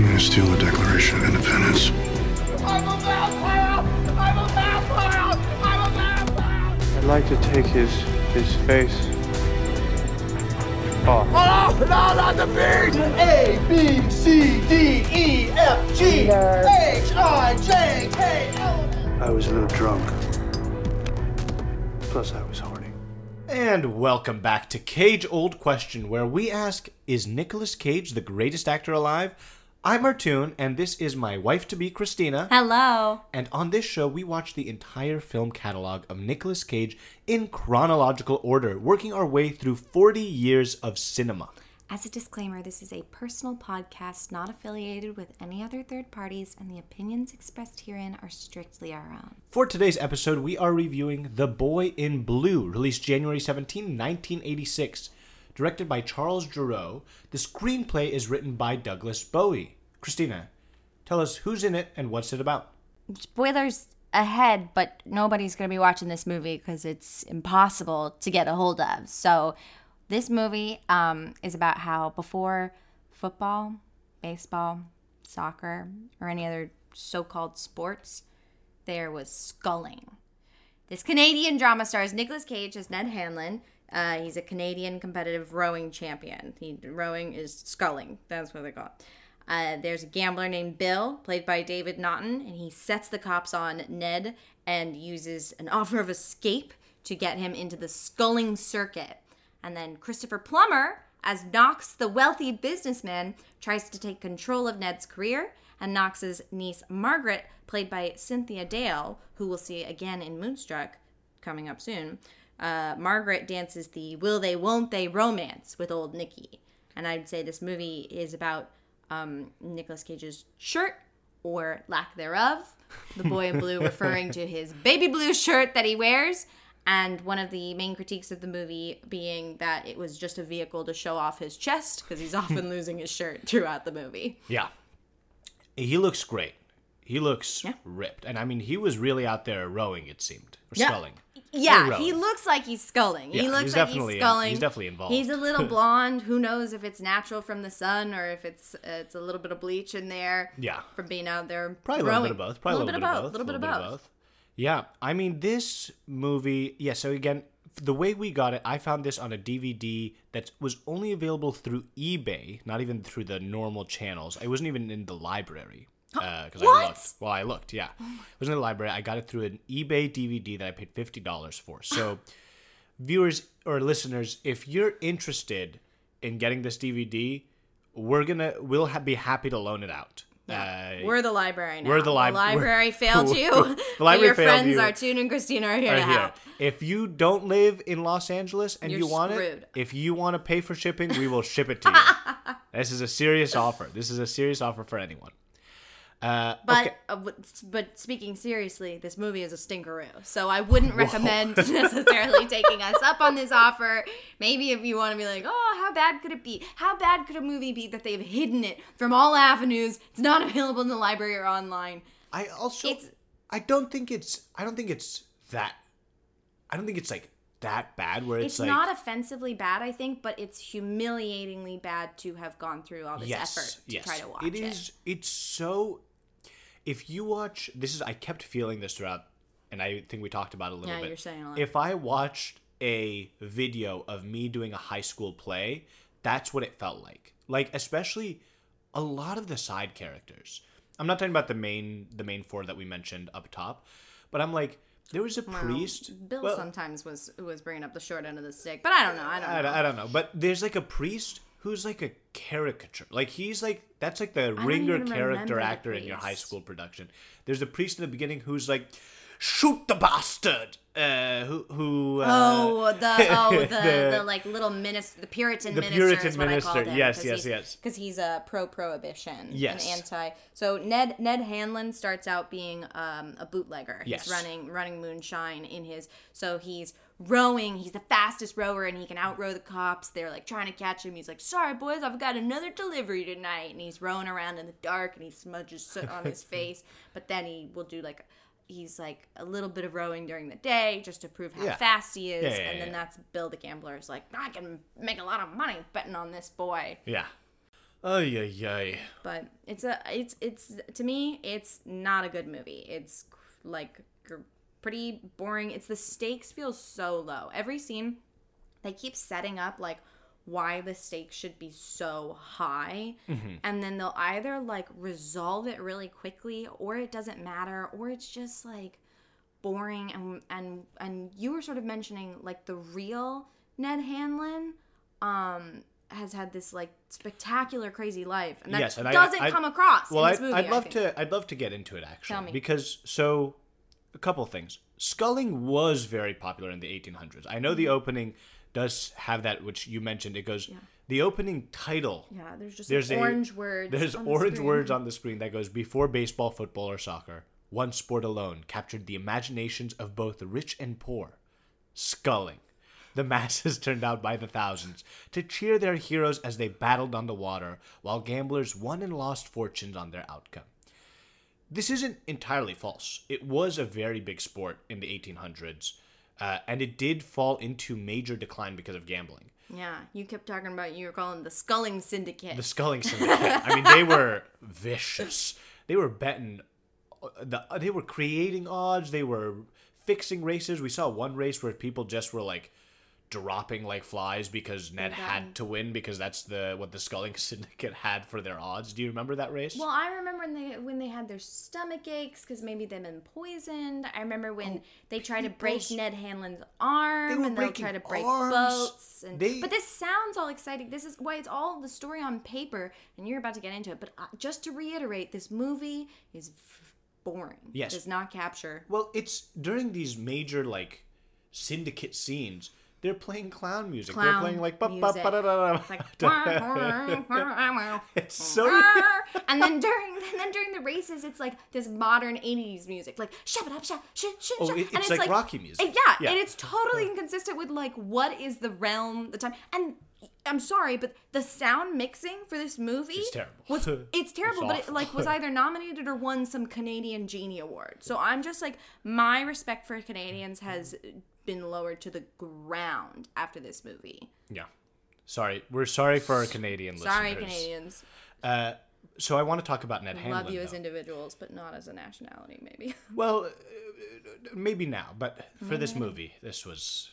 I'm gonna steal the Declaration of Independence. I'm a vampire! I'm a vampire! I'm a vampire! I'd like to take his his face off. Oh, no, not the beat! A, B, C, D, E, F, G, H, I, J, K, L. I was a little drunk. Plus, I was horny. And welcome back to Cage Old Question, where we ask Is Nicolas Cage the greatest actor alive? I'm Artoun, and this is my wife to be, Christina. Hello. And on this show, we watch the entire film catalog of Nicolas Cage in chronological order, working our way through 40 years of cinema. As a disclaimer, this is a personal podcast not affiliated with any other third parties, and the opinions expressed herein are strictly our own. For today's episode, we are reviewing The Boy in Blue, released January 17, 1986. Directed by Charles Jarrott, the screenplay is written by Douglas Bowie. Christina, tell us who's in it and what's it about. Spoilers ahead, but nobody's going to be watching this movie because it's impossible to get a hold of. So, this movie um, is about how before football, baseball, soccer, or any other so called sports, there was sculling. This Canadian drama stars Nicolas Cage as Ned Hanlan. Uh, he's a Canadian competitive rowing champion. He rowing is sculling. That's what they call it. Uh, there's a gambler named Bill, played by David Naughton, and he sets the cops on Ned and uses an offer of escape to get him into the sculling circuit. And then Christopher Plummer, as Knox, the wealthy businessman, tries to take control of Ned's career, and Knox's niece Margaret, played by Cynthia Dale, who we'll see again in Moonstruck coming up soon. Uh, Margaret dances the will they won't they romance with old Nicky. And I'd say this movie is about um, Nicolas Cage's shirt or lack thereof. The boy in blue referring to his baby blue shirt that he wears. And one of the main critiques of the movie being that it was just a vehicle to show off his chest because he's often losing his shirt throughout the movie. Yeah. He looks great. He looks Yeah. ripped. And I mean, he was really out there rowing, it seemed, or Yeah. sculling. Yeah, he looks like he's sculling. Yeah, he looks he's like he's in- sculling. he's definitely involved. He's a little blonde. Who knows if it's natural from the sun or if it's uh, it's a little bit of bleach in there. Yeah. from being out there. Probably a little bit of both. Probably a little, bit, of both. A little bit of both. Yeah, I mean this movie. Yeah, so again, the way we got it, I found this on a DVD that was only available through eBay, not even through the normal channels. It wasn't even in the library. Because I What? looked. Well, I looked. Yeah, it wasn't in the library. I got it through an eBay DVD that I paid fifty dollars for. So, viewers or listeners, if you're interested in getting this DVD, we're gonna we'll ha- be happy to loan it out. Uh, We're the library now. We're the lib- library we're- failed you. the library Your failed friends, you. Artoun and Christina, are here right to here. help. If you don't live in Los Angeles and You're you want screwed. it, if you want to pay for shipping, we will ship it to you. this is a serious offer. This is a serious offer for anyone. Uh, But okay. uh, but speaking seriously, this movie is a stinkeroo. So I wouldn't recommend necessarily taking us up on this offer. Maybe if you want to be like, oh, how bad could it be? How bad could a movie be that they've hidden it from all avenues? It's not available in the library or online. I also it's- I don't think it's I don't think it's that I don't think it's like that bad where it's, It's like not offensively bad, I think, but it's humiliatingly bad to have gone through all this yes, effort to yes. try to watch it. it is it's so if you watch this is I kept feeling this throughout and I think we talked about it a little Yeah, bit. you're saying a lot. If I watched a video of me doing a high school play, that's what it felt like. Like especially a lot of the side characters. I'm not talking about the main the main four that we mentioned up top, but I'm like there was a priest. Bill well, sometimes was was bringing up the short end of the stick, but I don't know. I don't know. I, don't- I don't know, but there's like a priest who's like a caricature. Like he's like that's like the ringer character actor in your high school production. There's a priest in the beginning who's like, shoot the bastard. Uh, who who? Uh, Oh, the oh the, the- the, like little minister, the Puritan The minister Puritan is what I minister, him. yes, yes, yes. Because he's a pro prohibition, Yes. an anti. So Ned Ned Hanlan starts out being um, a bootlegger. Yes. He's running running moonshine in his. So he's rowing. He's the fastest rower, and he can outrow the cops. They're like trying to catch him. He's like, "Sorry, boys, I've got another delivery tonight." And he's rowing around in the dark, and he smudges soot on his face. But then he will do like. He's like a little bit of rowing during the day just to prove how Yeah. fast he is, Yeah, yeah, and then that's Bill the gambler is like, I can make a lot of money betting on this boy. Yeah. Oh yeah, yeah. but it's a it's it's to me it's not a good movie it's like pretty boring. It's the stakes feel so low. Every scene they keep setting up like why the stakes should be so high. And then they'll either like resolve it really quickly or it doesn't matter or it's just like boring. And and and you were sort of mentioning like the real Ned Hanlan um has had this like spectacular crazy life. And that yes, and I- doesn't I- come across Well, in this I'd, movie. I'd love to. I'd love to get into it actually, because so a couple things. Sculling was very popular in the 1800s. I know the Mm-hmm. opening does have that, which you mentioned. It goes the opening title. Yeah, there's just There's like a- orange words. There's on the orange screen. words on the screen that goes before baseball, football, or soccer. One sport alone captured the imaginations of both the rich and poor. Sculling. The masses turned out by the thousands to cheer their heroes as they battled on the water, while gamblers won and lost fortunes on their outcome. This isn't entirely false. It was a very big sport in the 1800s, uh, and it did fall into major decline because of gambling. Yeah, you kept talking about you were calling the Sculling Syndicate. The Sculling Syndicate. I mean, they were vicious. They were betting. The, they were creating odds. They were fixing races. We saw one race where people just were like dropping like flies because Ned had to win because that's the what the Sculling Syndicate had for their odds. Do you remember that race? well, I remember when they when they had their stomach aches because maybe they've been poisoned. I remember when they tried to break Oh, Ned Hanlan's arm were and they'll try to break arms. boats. And, They- But this sounds all exciting. This is why it's all the story on paper, and you're about to get into it. But uh, just to reiterate, this movie is boring. Yes. does not capture. Well, it's during these major like syndicate scenes. They're playing clown music. they're playing like ba- ba- ba- da- da- da. It's like It's so and then during and then during the races, it's like this modern '80s music, like shut it up, shut, shut, shut, Oh, shut. it- and it's like Rocky music. and yeah, Yeah. and it's totally inconsistent with like what is the realm, the time. And I'm sorry, but the sound mixing for this movie It's terrible. Was it's terrible, but it like was either nominated or won some Canadian Genie Award. So I'm just like my respect for Canadians has been lowered to the ground after this movie. yeah. Sorry, we're sorry for our Canadian Sorry, listeners. Sorry, Canadians. Uh, so I want to talk about Ned Hanlan. Love you as though. individuals, but not as a nationality, maybe. Well, uh, maybe now, but for this movie, this was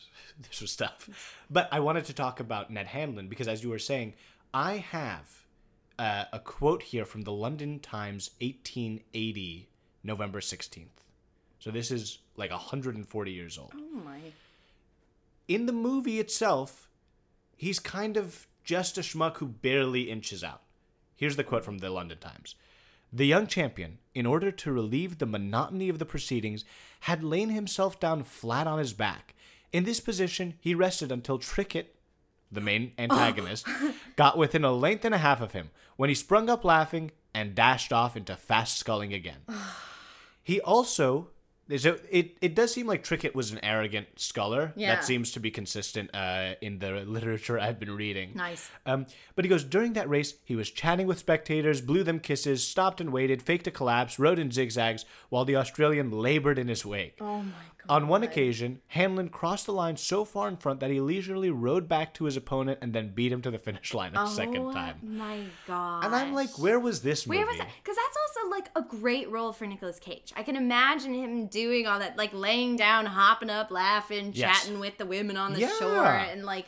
this was tough. But I wanted to talk about Ned Hanlan because, as you were saying, I have uh, a quote here from the London Times, 1880, November 16th. So this is like 140 years old. Oh my. In the movie itself, he's kind of just a schmuck who barely inches out. Here's the quote from the London Times. The young champion, in order to relieve the monotony of the proceedings, had lain himself down flat on his back. In this position, he rested until Trickett, the main antagonist, got within a length and a half of him, when he sprung up laughing and dashed off into fast sculling again. He also so it, it does seem like Trickett was an arrogant sculler. Yeah. That seems to be consistent uh, in the literature I've been reading. Nice. Um, but he goes, during that race, he was chatting with spectators, blew them kisses, stopped and waited, faked a collapse, rowed in zigzags, while the Australian labored in his wake. Oh my. On one occasion, Hanlan crossed the line so far in front that he leisurely rowed back to his opponent and then beat him to the finish line a second Oh time. my god. And I'm like, where was this movie? Where was that? Because that's also like a great role for Nicolas Cage. I can imagine him doing all that, like laying down, hopping up, laughing, Yes. chatting with the women on the Yeah. shore, and like,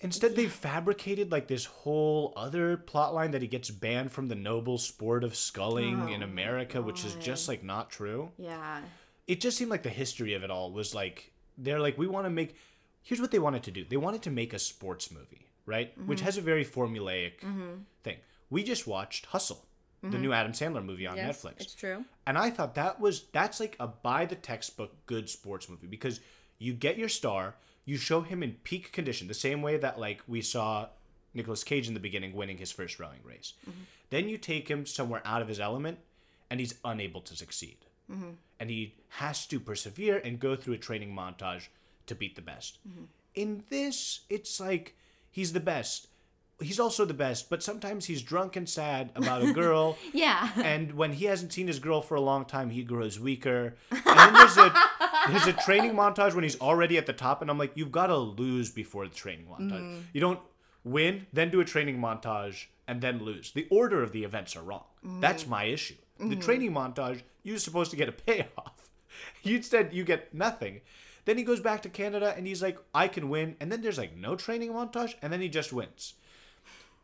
Instead, they fabricated like this whole other plot line that he gets banned from the noble sport of sculling in oh America, which is just like not true. yeah, It just seemed like the history of it all was like they're like we want to make. Here's what they wanted to do. They wanted to make a sports movie, right? Mm-hmm. Which has a very formulaic mm-hmm. thing. We just watched Hustle, the new mm-hmm. Adam Sandler movie on yes, Netflix. it's true. And I thought that was that's like a by the textbook good sports movie because you get your star, you show him in peak condition, the same way that like we saw Nicolas Cage in the beginning winning his first rowing race. Then you take him somewhere out of his element and he's unable to succeed. Mm-hmm. And he has to persevere and go through a training montage to beat the best. Mm-hmm. In this, it's like he's the best. He's also the best, but sometimes he's drunk and sad about a girl Yeah, and when he hasn't seen his girl for a long time, he grows weaker. And then there's a there's a training montage when he's already at the top, and I'm like, you've got to lose before the training montage. Mm-hmm. You don't win, then do a training montage, and then lose. The order of the events are wrong. That's my issue. The mm-hmm. training montage, you're supposed to get a payoff. You instead you get nothing. Then he goes back to Canada and he's like, I can win. And then there's like no training montage, and then he just wins.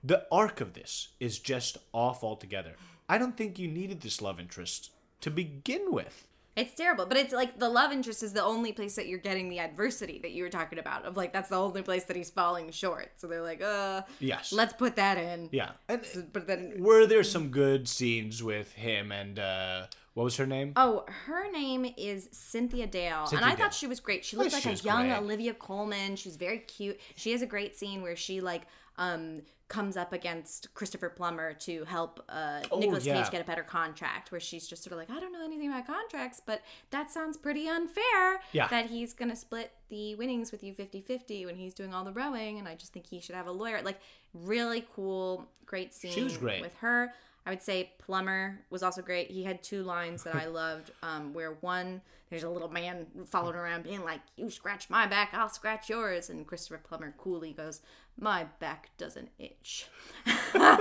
The arc of this is just off altogether. I don't think you needed this love interest to begin with. It's terrible, but it's like the love interest is the only place that you're getting the adversity that you were talking about. Of like that's the only place that he's falling short. So they're like, uh, Yes. let's put that in. Yeah. And But then, were there some good scenes with him and uh what was her name? oh, her name is Cynthia Dale, Cynthia and I Dale. thought she was great. She looked Oh, like she a young great. Olivia Colman. She was very cute. She has a great scene where she like um comes up against Christopher Plummer to help uh, Oh, Nicolas yeah. Cage get a better contract. Where she's just sort of like, I don't know anything about contracts, but that sounds pretty unfair. Yeah. That he's gonna split the winnings with you 50-50 when he's doing all the rowing, and I just think he should have a lawyer. Like really cool, great scene. she was great. with her. I would say Plummer was also great. He had two lines that I loved. Um, where one, there's a little man following around being like, "You scratch my back, I'll scratch yours," and Christopher Plummer coolly goes, "My back doesn't itch." and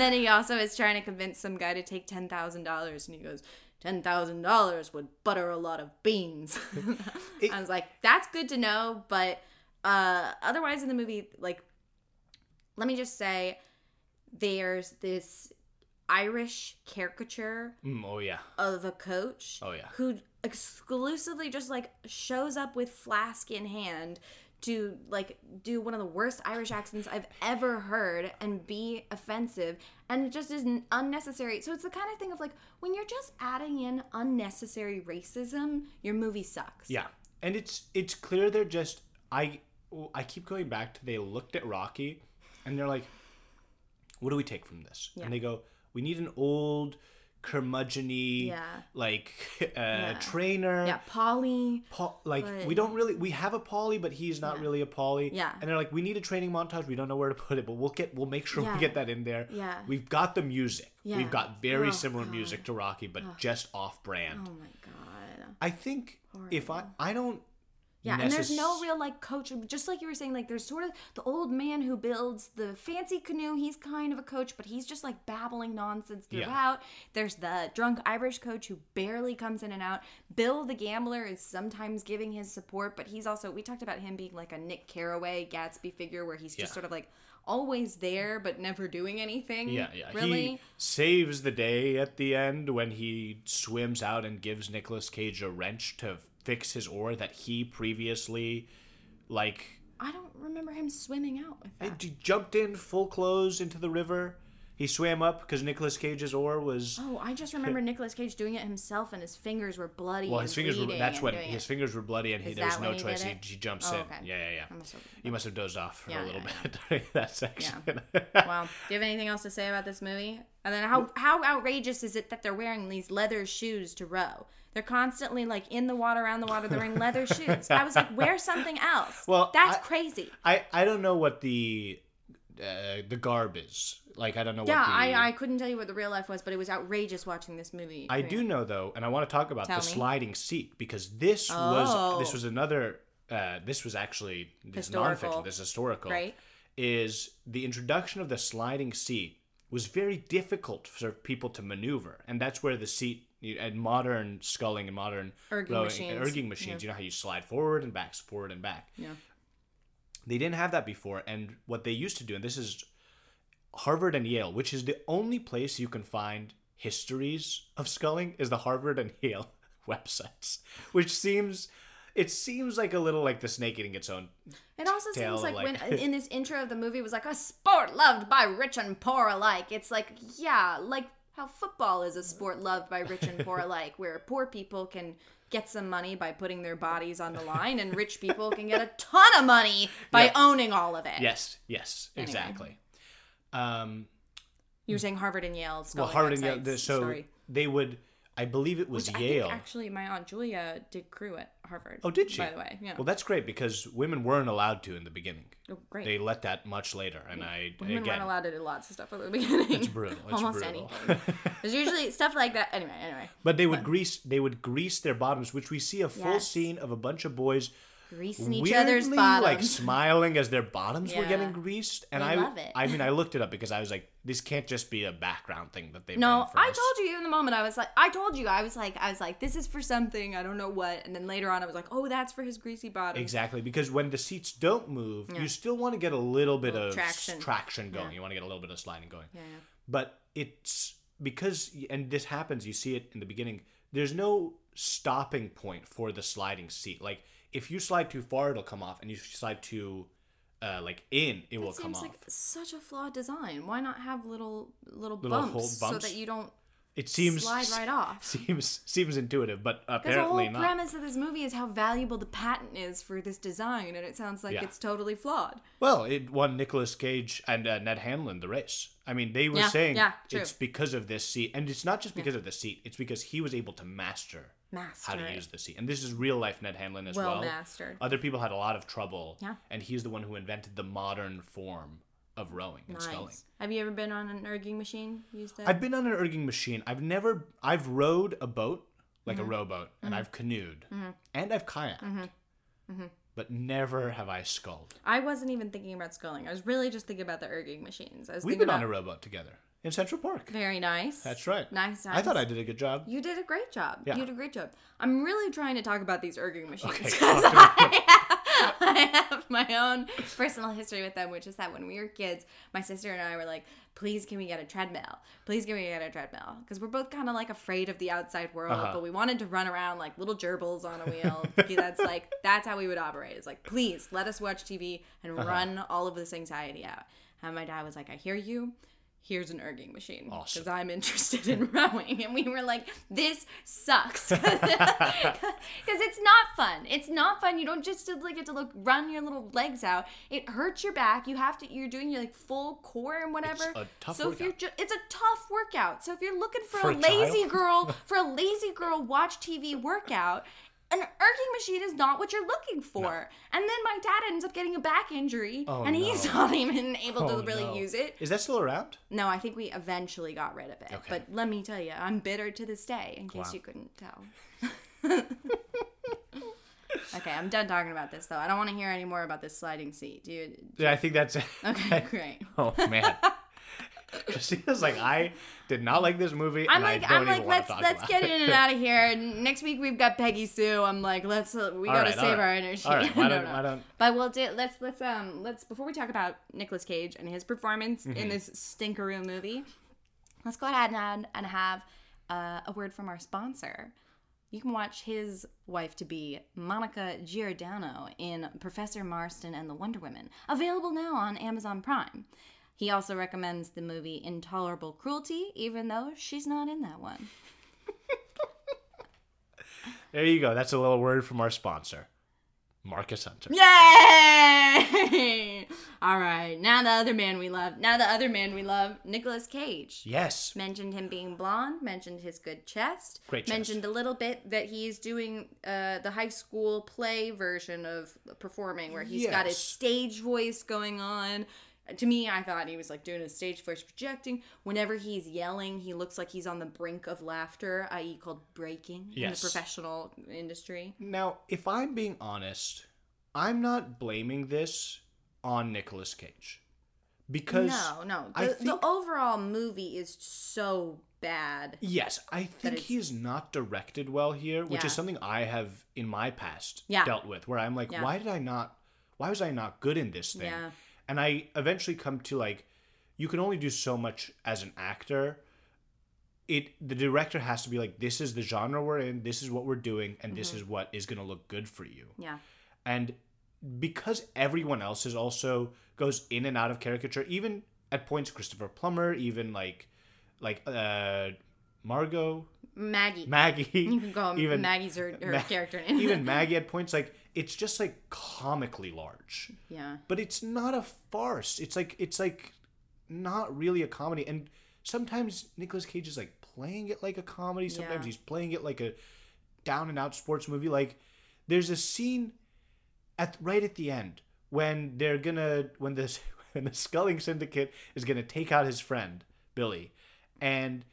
then he also is trying to convince some guy to take ten thousand dollars, and he goes, 10000 dollars would butter a lot of beans." I was like, "That's good to know," but uh, otherwise in the movie, like, let me just say there's this Irish caricature Mm, oh yeah. of a coach Oh, yeah. who exclusively just like shows up with flask in hand to like do one of the worst Irish accents I've ever heard and be offensive and it just is unnecessary. So it's the kind of thing of like when you're just adding in unnecessary racism, your movie sucks. Yeah. And it's it's clear they're just I I keep going back to they looked at Rocky and they're like what do we take from this? And they go we need an old curmudgeony Yeah. like uh trainer Yeah, Paulie. Like But- we don't really we have a Paulie, but he's not really a Paulie. Yeah. And they're like, we need a training montage. We don't know where to put it, but we'll get we'll make sure Yeah. we get that in there. Yeah. We've got the music. Yeah. We've got very Oh, similar God. music to Rocky, but just off brand. Oh my god. I think if I I don't Yeah, and there's no real like coach. Just like you were saying, like there's sort of the old man who builds the fancy canoe. He's kind of a coach, but he's just like babbling nonsense Yeah. throughout. There's the drunk Irish coach who barely comes in and out. Bill the gambler is sometimes giving his support, but he's also we talked about him being like a Nick Carraway Gatsby figure, where he's just Yeah. sort of like always there but never doing anything. Yeah, yeah. Really. He saves the day at the end when he swims out and gives Nicolas Cage a wrench to fix his oar that he previously like I don't remember him swimming out with that. he jumped in full clothes into the river. He swam up because Nicolas Cage's oar was Oh, I just remember Nicolas Cage doing it himself, and his fingers were bloody. well, his fingers were. That's when his it. fingers were bloody, and he, there was no he choice. He, he jumps Oh, in. okay. Yeah, yeah, yeah. I must have- You must have dozed off for Yeah, a little yeah, bit during that section. Well, do you have anything else to say about this movie? And then how how outrageous is it that they're wearing these leather shoes to row? They're constantly like in the water, around the water. They're wearing leather shoes. I was like, wear something else. Well, that's I- crazy. I I don't know what the uh, the garb is. Like I don't know Yeah, what the I, I couldn't tell you what the real life was, but it was outrageous watching this movie. I do know though, and I want to talk about Tell the me. sliding seat because this Oh. was this was another uh, this was actually this is Historical. nonfiction, this is historical. Right. Is the introduction of the sliding seat was very difficult for people to maneuver, and that's where the seat and modern sculling and modern Erging rowing- machines. erging machines. You know how you slide forward and back, forward and back. Yeah. They didn't have that before, and what they used to do, and this is Harvard and Yale, which is the only place you can find histories of sculling, is the Harvard and Yale websites, which seems it seems like a little like the snake eating its own. It also seems like, like- when in this intro of the movie was like a sport loved by rich and poor alike. It's like yeah, like how football is a sport loved by rich and poor alike, where poor people can get some money by putting their bodies on the line, and rich people can get a ton of money by owning all of it. Yes, yes, Anyway. exactly. Um, You were saying Harvard and Yale. well, Harvard and Yale. the- So Sorry. they would, I believe it was Which Yale. actually my aunt Julia did crew at Harvard. oh, did she? By the way, yeah. Well, that's great because women weren't allowed to in the beginning. Oh, great. They let that much later, and I Women again. weren't allowed to do lots of stuff at the beginning. It's brutal. It's Almost brutal. anything. There's usually stuff like that. Anyway, anyway. But they would grease they would grease their bottoms, which we see a full Yes. scene of a bunch of boys Greasing each weirdly other's bottoms. like smiling as their bottoms were Yeah. getting greased. And They I love it. I mean I looked it up because I was like, this can't just be a background thing that they've No, done for I us. told you even the moment I was like, I told you, I was like, I was like, this is for something, I don't know what, and then later on I was like, oh, that's for his greasy bottom. Exactly, because when the seats don't move, you still want to get a little bit Little of traction. traction, traction going. You want to get a little bit of sliding going. Yeah, yeah. But it's because, and this happens, you see it in the beginning, there's no stopping point for the sliding seat. Like, if you slide too far, it'll come off, and you slide too, uh, like, in, it will It come seems off. like such a flawed design. Why not have little little, Little bumps, hold so that you don't it seems slide right off? Seems seems intuitive, but apparently not. The whole not. premise of this movie is how valuable the patent is for this design, and it sounds like Yeah. it's totally flawed. Well, it won Nicolas Cage and uh, Ned Hanlan the race. I mean, they were Yeah, saying yeah, it's because of this seat, and it's not just because of the seat. It's because he was able to master, Master how to it. use the seat, and this is real life Ned Hanlan as Well well. mastered. Other people had a lot of trouble, Yeah. and he's the one who invented the modern form of rowing and sculling. Have you ever been on an erging machine? Used that? I've been on an erging machine. I've never. I've rowed a boat, like Mm-hmm. a rowboat, and I've canoed, and I've kayaked, Mm-hmm. but never have I sculled. I wasn't even thinking about sculling. I was really just thinking about the erging machines. I was We've been about on a rowboat together in Central Park. very nice. That's right. Nice. I thought. I did a good job. You did a great job. Yeah. You did a great job. I'm really trying to talk about these erging machines. Okay, 'cause talk to me. I, I have my own personal history with them, which is that when we were kids, my sister and I were like, please can we get a treadmill? Please can we get a treadmill? Because we're both kind of like afraid of the outside world, Uh-huh. but we wanted to run around like little gerbils on a wheel. That's like, that's how we would operate. It's like, please let us watch TV and Uh-huh. run all of this anxiety out. And my dad was like, I hear you. Here's an erging machine because Awesome. I'm interested in rowing. And we were like, this sucks. Because it's not fun. It's not fun. You don't just like get to look run your little legs out. It hurts your back. You have to. You're doing your like full core and whatever. a tough so if you're, workout. ju- it's a tough workout. So if you're looking for, For a a lazy girl, for a lazy girl watch TV workout. An erging machine is not what you're looking for. And then my dad ends up getting a back injury, Oh, and he's no. not even able Oh, to really no. use it. Is that still around? No, I think we eventually got rid of it. Okay. But let me tell you, I'm bitter to this day, in case Wow. you couldn't tell. okay, I'm done talking about this, though. I don't want to hear any more about this sliding seat. Do you? Yeah, I think that's it. Okay, great. Oh man. Christina's like, I did not like this movie. I'm and like, I don't I'm even like, let's let's get in and out of here. Next week we've got Peggy Sue. I'm like, let's uh, we All gotta right, save right. our energy. All right, why don't- no. why don't- But we'll do. Let's let's um let's before we talk about Nicolas Cage and his performance Mm-hmm. in this stinkeroo movie, let's go ahead and and have uh, a word from our sponsor. You can watch his wife to be Monica Giordano in Professor Marston and the Wonder Women, available now on Amazon Prime. He also recommends the movie Intolerable Cruelty, even though she's not in that one. There you go. That's a little word from our sponsor, Marcus Hunter. Yay! All right, now the other man we love. Now the other man we love, Nicolas Cage. Yes. Mentioned him being blonde. Mentioned his good chest. Great chest. Mentioned a little bit that he's doing uh, the high school play version of performing, where he's got his stage voice going on. To me, I thought he was like doing a stage voice projecting. Whenever he's yelling, he looks like he's on the brink of laughter, i.e., called breaking in the professional industry. Now, if I'm being honest, I'm not blaming this on Nicolas Cage. Because No, no. I The, think- the overall movie is so bad. Yes, I think it's- he is not directed well here, which Yeah. is something I have in my past Yeah. dealt with, where I'm like, Yeah. why did I not? Why was I not good in this thing? And I eventually come to like, you can only do so much as an actor. It the director has to be like, this is the genre we're in, this is what we're doing, and this Mm-hmm. is what is gonna look good for you. Yeah. And because everyone else is also goes in and out of caricature, even at points Christopher Plummer, even like like uh Margot, Maggie. Maggie, you can call him even Maggie's her, her Ma- character name. even Maggie at points like it's just like comically large, yeah. but it's not a farce. It's like it's like not really a comedy, and sometimes Nicolas Cage is like playing it like a comedy. Sometimes Yeah. he's playing it like a down and out sports movie. Like there's a scene at right at the end when they're gonna when this when the sculling syndicate is gonna take out his friend Billy, and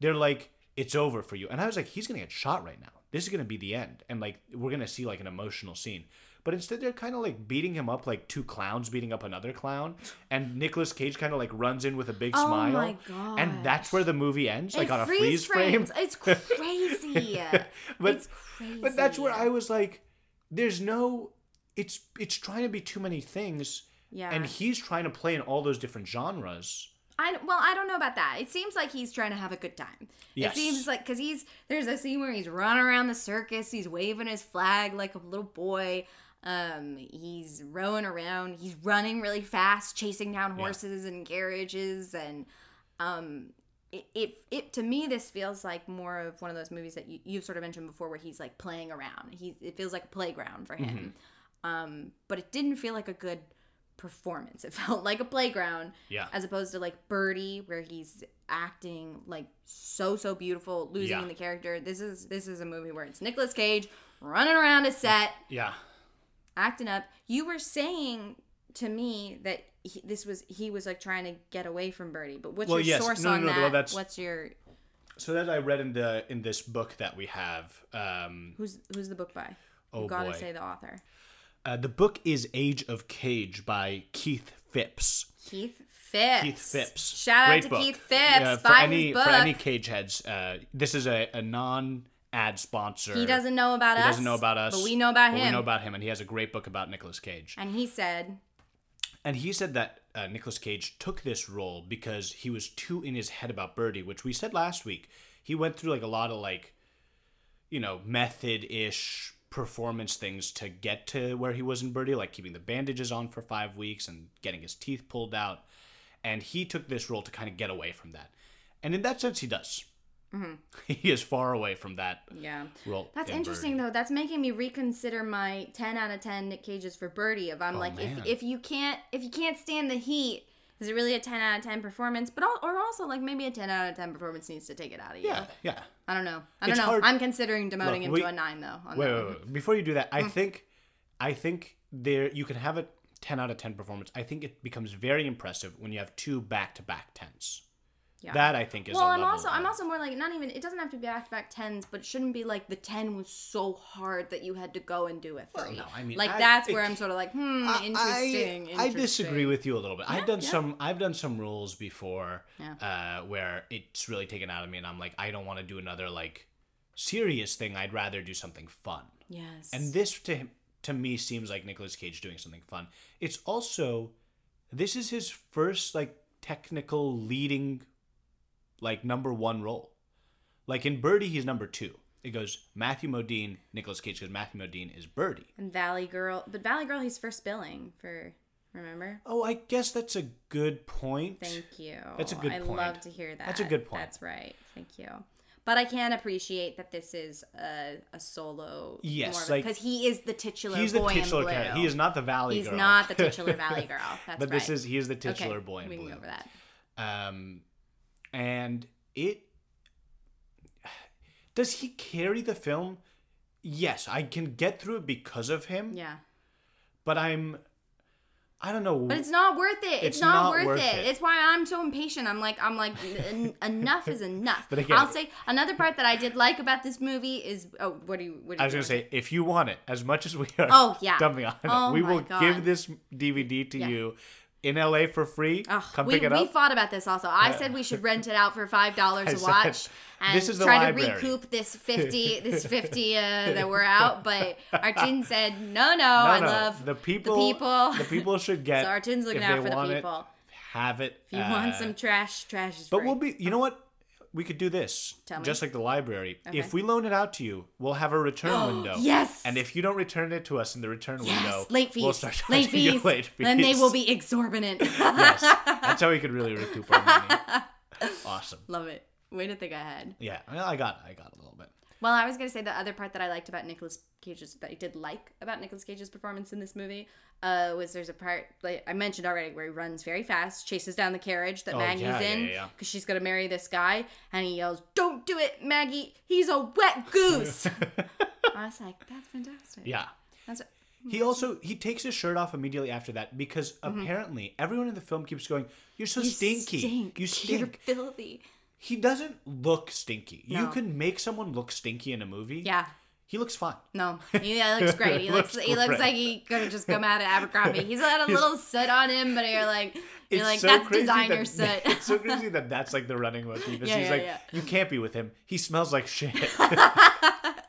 they're like, "It's over for you," and I was like, "He's gonna get shot right now. This is gonna be the end," and like we're gonna see like an emotional scene. but instead they're kind of like beating him up like two clowns beating up another clown, and Nicolas Cage kind of like runs in with a big Oh smile, my and that's where the movie ends, like It on a freeze frame. It's crazy. but it's crazy. but that's where I was like, there's no, it's it's trying to be too many things, Yeah. and he's trying to play in all those different genres. I well, I don't know about that. It seems like he's trying to have a good time. Yes. It seems like because he's there's a scene where he's running around the circus, he's waving his flag like a little boy. Um, he's rowing around, he's running really fast, chasing down horses and carriages, and um, it, it it to me this feels like more of one of those movies that you, you've sort of mentioned before, where he's like playing around. He it feels like a playground for him. Um, but it didn't feel like a good performance. It felt like a playground Yeah. as opposed to like Birdy, where he's acting like so so beautiful, losing Yeah. the character. This is this is a movie where it's Nicolas Cage running around a set, Yeah, acting up. You were saying to me that he, this was he was like trying to get away from Birdy, but what's Well, your yes. source No, no, on no, that? well, that's- What's your so that I read in the in this book that we have. Um, who's who's the book by? Oh, you gotta boy. say the author. Uh, the book is Age of Cage by Keith Phipps. Keith Phipps. Keith Phipps. Shout out to book. Keith Phipps. Yeah, for Buy any his book. for any cage heads. Uh, this is a, a non ad sponsor. he doesn't know about He us. He doesn't know about us, but we know about but him. We know about him, and he has a great book about Nicolas Cage. and he said, And he said that uh, Nicolas Cage took this role because he was too in his head about Birdy, which we said last week. He went through like a lot of like, you know, method ish performance things to get to where he was in Birdy, like keeping the bandages on for five weeks and getting his teeth pulled out. And he took this role to kind of get away from that. And in that sense, he does. Mm-hmm. He is far away from that yeah. role. That's in interesting Birdy. though. That's making me reconsider my 10 out of 10 Nick Cages for Birdy. Oh, if I'm like, Oh, man. if, if you can't if you can't stand the heat, is it really a 10 out of 10 performance? But al- or also like maybe a 10 out of 10 performance needs to take it out of you. Yeah, yeah. I don't know. I don't It's know. hard- I'm considering demoting Look, him we- to a nine though. On Wait, wait, wait. Before you do that, I mm. think, I think there you can have a ten out of ten performance. I think it becomes very impressive when you have two back to back tens. Yeah. That I think is. Well, I'm also I'm also more like not even it doesn't have to be back to back tens, but it shouldn't be like the ten was so hard that you had to go and do a three. no, I mean, like I- that's it- where I'm sort of like, hmm, I- interesting. I, I disagree with you a little bit. I've done yeah. some. I've done some rules before, Yeah. uh, where it's really taken out of me, and I'm like, I don't want to do another like serious thing. I'd rather do something fun. Yes. And this to to me seems like Nicolas Cage doing something fun. It's also this is his first like technical leading like number one role. Like in Birdy, he's number two. It goes Matthew Modine, Nicolas Cage, because Matthew Modine is Birdy. And Valley Girl, but Valley Girl, he's first billing for. Remember? Oh, I guess that's a good point. Thank you. That's a good I point. love to hear that. That's a good point. That's right. Thank you. But I can appreciate that this is a, a solo. Yes, because like- he is the titular. He's the titular character. He is not the Valley girl. He's Girl. not the titular Valley Girl. That's right. but right. this is he is the titular okay, boy in we blue. go over that. Um, and it does he carry the film? Yes, I can get through it because of him. Yeah. But I'm, I don't know. But it's not worth it. It's, It's not, not worth, worth it. it. It's why I'm so impatient. I'm like, I'm like, en- enough is enough. But again- I'll say another part that I did like about this movie is, oh, what do you? What do you I was gonna say, if you want it as much as we are, Oh, yeah. dumping on Oh it, we will God. give this DVD to Yeah. you in LA for free. Ugh, Come we, pick it we up. fought about this also. I said we should rent it out for five dollars a said, watch and "This is the try library." to recoup this fifty this fifty uh, that we're out. But Artoun said no, no. no, I no, love the people. The people. the people should get. so Artoun's looking out for the want it, people. have it. If you want uh, some trash, trash is But free. we'll be. You know what? We could do this. Tell me. Just like the library. Okay. If we loan it out to you, we'll have a return window. Yes! And if you don't return it to us in the return window, late fees. we'll start late charging you fees. late fees. Then they will be exorbitant. yes. That's how we could really recoup our money. Awesome. Love it. Way to think ahead. Yeah. Well, I got. I got a little bit. Well, I was gonna say the other part that I liked about Nicolas Cage's that I did like about Nicolas Cage's performance in this movie uh, was there's a part like I mentioned already where he runs very fast, chases down the carriage that Oh, Maggie's yeah, yeah, in yeah, yeah. because she's gonna marry this guy, and he yells, "Don't do it, Maggie! He's a wet goose." I was like, "That's fantastic." Yeah. That's He also he takes his shirt off immediately after that because apparently everyone in the film keeps going, "You're so you stinky. stink. You You're filthy. He doesn't look stinky. You can make someone look stinky in a movie. Yeah. He looks fine. No, he yeah, looks great. He looks, Looks he looks great. like he could have just come out of Abercrombie. He's got a little soot on him, but you're like, you're like, so that's crazy designer that, soot. It's so crazy that that's like the running motif. Yeah, he's yeah, like, yeah. you can't be with him. He smells like shit. that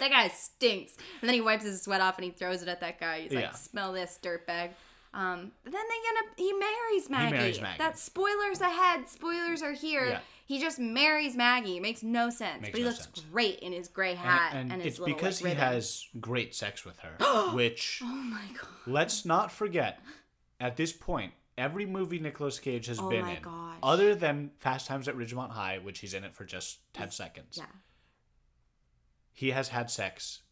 guy stinks. And then he wipes his sweat off and he throws it at that guy. He's Yeah. like, smell this dirtbag. Um, then they end up, he marries Maggie. He marries Maggie. That spoilers ahead. Spoilers are here. Yeah. He just marries Maggie. It makes no sense. Makes but he no looks sense. great in his gray hat and, and his it's little because like, he has great sex with her, which Oh my god. let's not forget. At this point, every movie Nicolas Cage has Oh been my in, gosh. other than Fast Times at Ridgemont High, which he's in it for just ten seconds, Yeah. he has had sex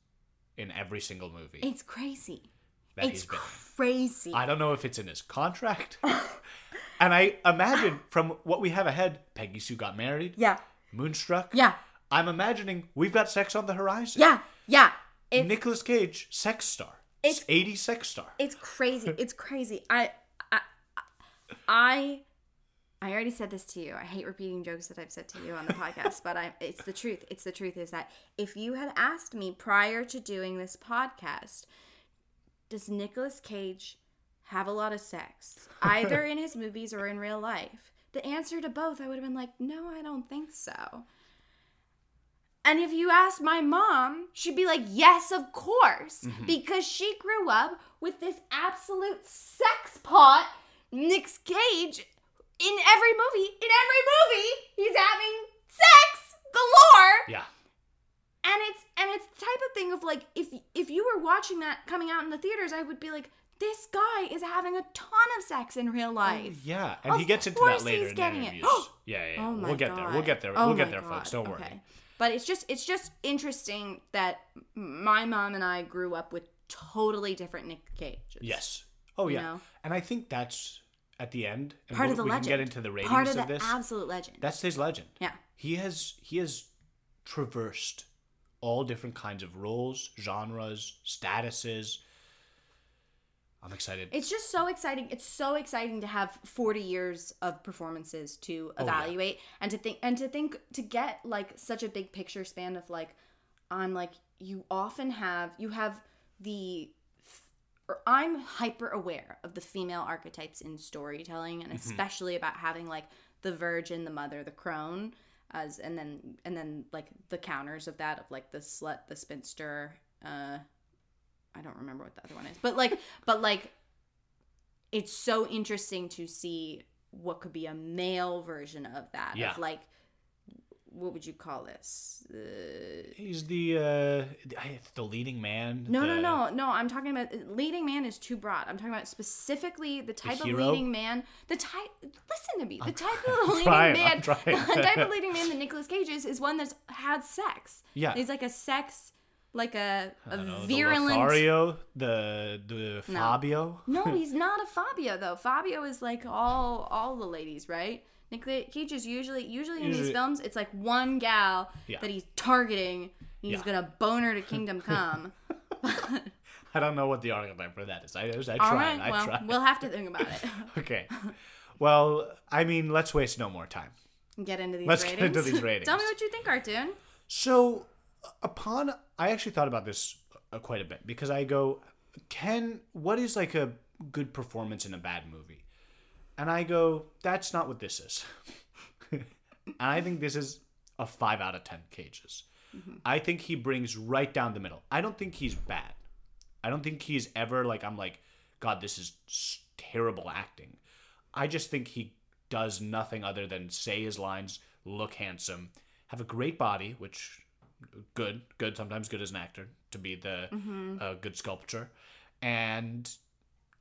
in every single movie It's crazy. That it's he's been. crazy. I don't know if it's in his contract. and I imagine from what we have ahead, Peggy Sue got married, yeah. Moonstruck. Yeah. I'm imagining we've got sex on the horizon. Yeah. Yeah. It's Nicolas Cage, sex star. It's- 80 sex star. it's crazy. It's crazy. I I I I already said this to you. I hate repeating jokes that I've said to you on the podcast, but I it's the truth. It's the truth is that if you had asked me prior to doing this podcast, does Nicolas Cage have a lot of sex, either in his movies or in real life? The answer to both, I would have been like, no, I don't think so. And if you asked my mom, she'd be like, yes, of course. Mm-hmm. Because she grew up with this absolute sex pot, Nick Cage, in every movie. In every movie, he's having sex galore. Yeah. And it's and it's the type of thing of like if if you were watching that coming out in the theaters, I would be like, this guy is having a ton of sex in real oh, life. Yeah. And he Of gets into that later he's in the getting it. interviews. yeah, yeah, yeah. Oh my we'll get there. We'll get there. Oh we'll get there, God. folks. Don't worry. Okay. But it's just it's just interesting that my mom and I grew up with totally different Nick Cages. Yes. Oh, You yeah. know? And I think that's at the end. And Part we'll- of the we legend. can get into the ratings Part of, of, the this. absolute legend. That's his legend. yeah. He has he has traversed all different kinds of roles, genres, statuses. I'm excited. It's just so exciting. It's so exciting to have 40 years of performances to Oh, yeah. evaluate and to think and to think to get like such a big picture span of like I'm like you often have you have the or I'm hyper aware of the female archetypes in storytelling and Mm-hmm. especially about having like the virgin, the mother, the crone as and then and then like the counters of that of like the slut, the spinster, uh I don't remember what the other one is. But like but like it's so interesting to see what could be a male version of that Yeah. of like what would you call this? Uh, He's the uh the leading man. no, the- no, no, no. I'm talking about leading man is too broad. I'm talking about specifically the type of leading man. The type. Listen to me. The type of leading trying, man. I'm the type of leading man that Nicolas Cage is is one that's had sex. Yeah. He's like a sex, like a, don't know, virulent. The Lothario, the the Fabio. No, he's not a Fabio though. Fabio is like all all the ladies, right? Nick Cage is usually usually in these films it's like one gal Yeah. that he's targeting. And he's Yeah. gonna bone her to Kingdom Come. I don't know what the archetype for that is. I, I tried. All right, I well, tried. we'll have to think about it. Okay. Well, I mean, let's waste no more time. Get into these Let's get ratings. into these ratings. Tell me what you think, cartoon. So, upon I actually thought about this uh, quite a bit because I go, can what is like a good performance in a bad movie? And I go, that's not what this is. and I think this is a five out of ten cages. I think he brings right down the middle. I don't think he's bad. I don't think he's ever like I'm like, God, this is terrible acting. I just think he does nothing other than say his lines, look handsome, have a great body, which good, good, sometimes good as an actor to be the uh, good sculpture, and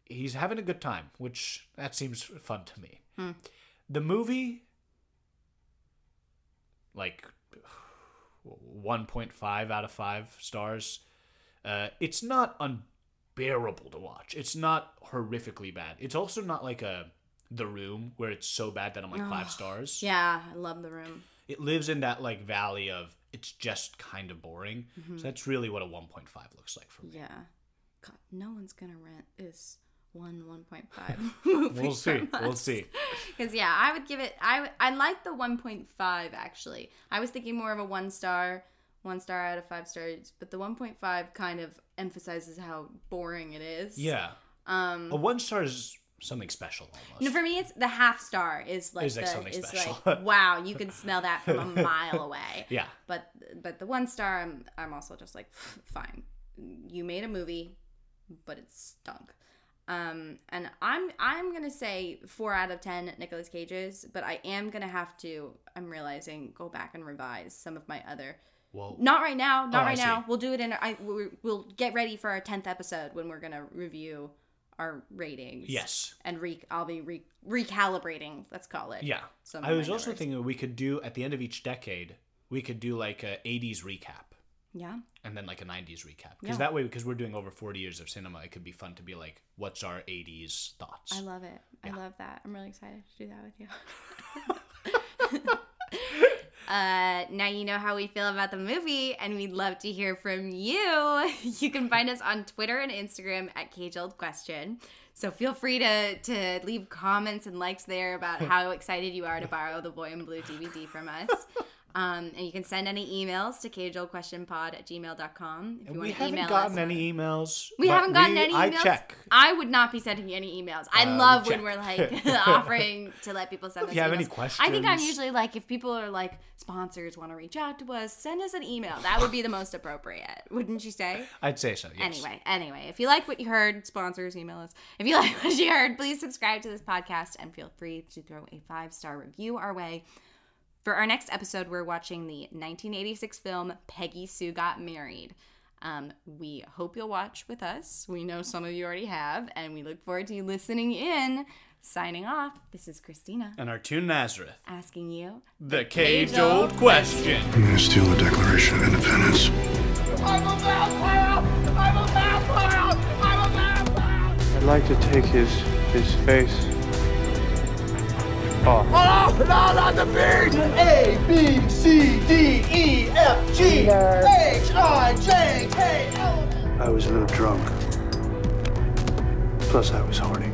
he's having a good time, which that seems fun to me. The movie, like 1.5 out of 5 stars. Uh, it's not unbearable to watch. It's not horrifically bad. It's also not like a The Room where it's so bad that I'm like 5 stars. Yeah, I love the room. It lives in that like valley of it's just kind of boring. So that's really what a 1.5 looks like for me. Yeah. God, no one's gonna rent this one 1.5 movie. We'll see. We'll see. Because yeah, I would give it. I I like the 1.5 actually. I was thinking more of a one star, one star out of five stars, but the 1.5 kind of emphasizes how boring it is. Yeah. Um, a one star is something special almost. No, for me, it's the half star is like Is like the, something is special. like wow, you can smell that from a mile away. Yeah. But but the one star, I'm I'm also just like fine. You made a movie, but it stunk. Um, and I'm I'm gonna say four out of ten Nicolas Cages, but I am gonna have to. I'm realizing go back and revise some of my other. Whoa. Not right now. Not Oh, right now. We'll do it in. I we'll get ready for our tenth episode when we're gonna review our ratings. Yes. And re- I'll be re- recalibrating. Let's call it. Yeah. Some I was also numbers. thinking we could do at the end of each decade, we could do like a 80s recap Yeah. and then like a 90s recap. Because Yeah. that way, because we're doing over 40 years of cinema, it could be fun to be like, what's our 80s thoughts? I love it. I love that. I'm really excited to do that with you. uh, now you know how we feel about the movie, and we'd love to hear from you. You can find us on Twitter and Instagram at Cage Old Question. So feel free to to leave comments and likes there about how excited you are to borrow the Boy in Blue DVD from us. Um, and you can send any emails to cageoldquestionpod at gmail.com. If you we want to haven't email gotten us. any emails. We haven't gotten we- any I emails. check. I would not be sending you any emails. I Uh, we love when we're like offering to let people send If us you have emails. any questions. I think I'm usually like if people are like sponsors want to reach out to us, send us an email. That would be the most appropriate, wouldn't you say? I'd say so. Yes. Anyway, anyway, if you like what you heard, sponsors email us. If you like what you heard, please subscribe to this podcast and feel free to throw a five star review our way. For our next episode, we're watching the 1986 film Peggy Sue Got Married. Um, we hope you'll watch with us. We know some of you already have, and we look forward to you listening in. Signing off, this is Christina And Artoun Nazareth. asking you The cage old question. I'm gonna steal the Declaration of Independence. I'm a vampire! I'm a vampire! I'm a vampire! I'd like to take his his face off. Oh, no, not the beard! A, B, C, D, E, F, G, H, I, J, K, L, M. I was a little drunk. Plus, I was horny.